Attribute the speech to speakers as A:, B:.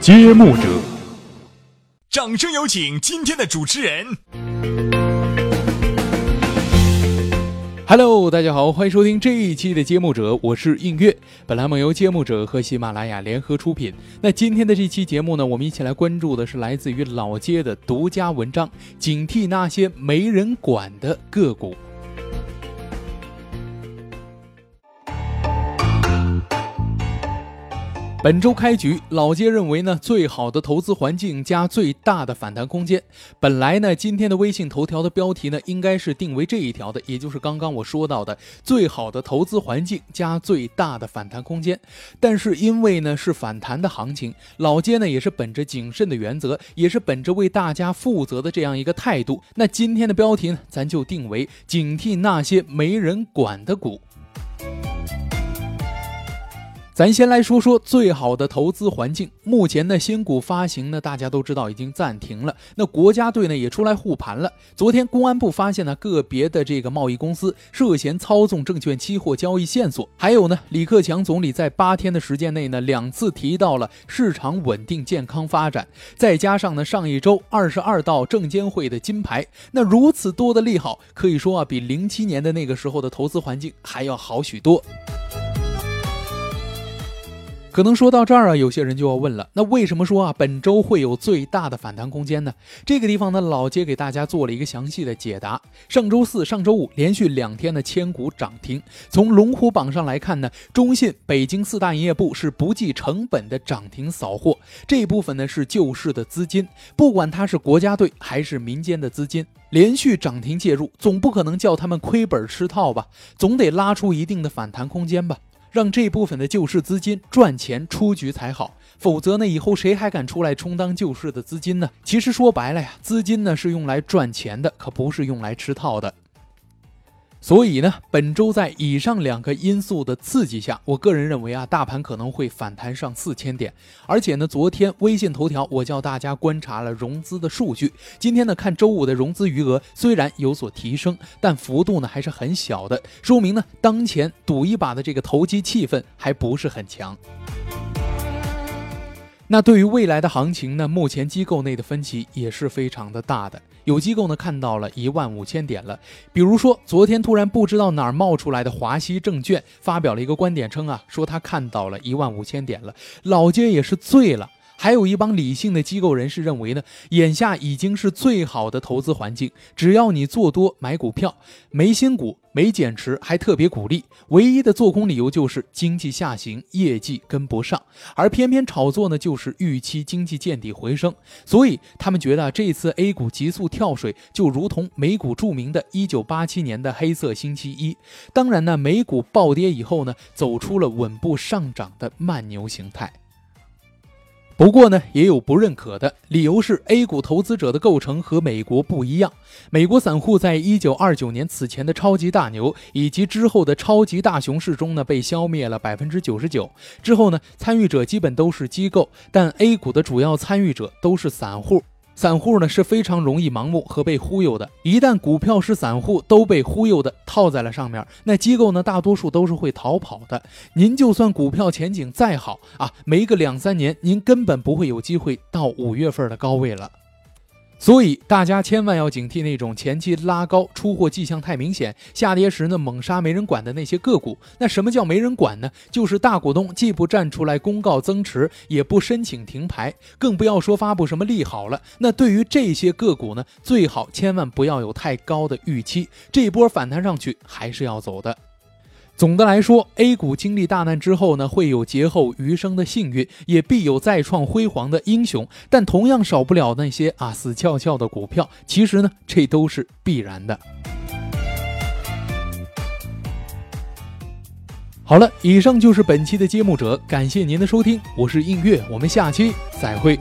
A: 揭幕者。
B: 掌声有请今天的主持人。
A: Hello，大家好，欢迎收听这一期的揭幕者，我是映月。本栏目由揭幕者和喜马拉雅联合出品。那今天的这期节目呢，我们一起来关注的是来自于老街的独家文章，警惕那些没人管的个股。本周开局，老街认为呢，最好的投资环境加最大的反弹空间。本来呢，今天的微信头条的标题呢，应该是定为这一条的，也就是刚刚我说到的最好的投资环境加最大的反弹空间。但是因为呢是反弹的行情，老街呢也是本着谨慎的原则，也是本着为大家负责的这样一个态度。那今天的标题呢，咱就定为警惕那些没人管的股。咱先来说说最好的投资环境。目前呢，新股发行呢，大家都知道已经暂停了。那国家队呢也出来护盘了。昨天公安部发现呢，个别的这个贸易公司涉嫌操纵证券期货交易线索。还有呢，李克强总理在八天的时间内呢，两次提到了市场稳定健康发展。再加上呢，上一周二十二道证监会的金牌，那如此多的利好，可以说啊，比零七年的那个时候的投资环境还要好许多。可能说到这儿啊，有些人就要问了，那为什么说啊本周会有最大的反弹空间呢？这个地方呢，老街给大家做了一个详细的解答。上周四、上周五连续两天的千股涨停。从龙虎榜上来看呢，中信、北京四大营业部是不计成本的涨停扫货，这一部分呢是救市的资金，不管它是国家队还是民间的资金，连续涨停介入，总不可能叫他们亏本吃套吧？总得拉出一定的反弹空间吧？让这部分的救市资金赚钱出局才好，否则呢，以后谁还敢出来充当救市的资金呢？其实说白了呀，资金呢是用来赚钱的，可不是用来吃套的。所以呢，本周在以上两个因素的刺激下，我个人认为啊，大盘可能会反弹上四千点。而且呢，昨天微信头条我叫大家观察了融资的数据，今天呢看周五的融资余额虽然有所提升，但幅度呢还是很小的，说明呢当前赌一把的这个投机气氛还不是很强。那对于未来的行情呢，目前机构内的分歧也是非常的大的。有机构呢看到了一万五千点了，比如说昨天突然不知道哪儿冒出来的华西证券发表了一个观点，称啊说他看到了一万五千点了，老街也是醉了。还有一帮理性的机构人士认为呢，眼下已经是最好的投资环境，只要你做多买股票，没新股，没减持，还特别鼓励。唯一的做空理由就是经济下行，业绩跟不上，而偏偏炒作呢就是预期经济见底回升，所以他们觉得这次 A 股急速跳水就如同美股著名的1987年的黑色星期一。当然呢，美股暴跌以后呢，走出了稳步上涨的慢牛形态。不过呢，也有不认可的理由是，A 股投资者的构成和美国不一样。美国散户在一九二九年此前的超级大牛以及之后的超级大熊市中呢，被消灭了百分之九十九。之后呢，参与者基本都是机构，但 A 股的主要参与者都是散户。散户呢是非常容易盲目和被忽悠的，一旦股票是散户都被忽悠的套在了上面，那机构呢大多数都是会逃跑的。您就算股票前景再好啊，没个两三年，您根本不会有机会到五月份的高位了。所以大家千万要警惕那种前期拉高、出货迹象太明显，下跌时呢猛杀没人管的那些个股。那什么叫没人管呢？就是大股东既不站出来公告增持，也不申请停牌，更不要说发布什么利好了。那对于这些个股呢，最好千万不要有太高的预期，这波反弹上去还是要走的。总的来说，A 股经历大难之后呢，会有劫后余生的幸运，也必有再创辉煌的英雄。但同样少不了那些啊死翘翘的股票。其实呢，这都是必然的。好了，以上就是本期的揭幕者，感谢您的收听，我是映月，我们下期再会。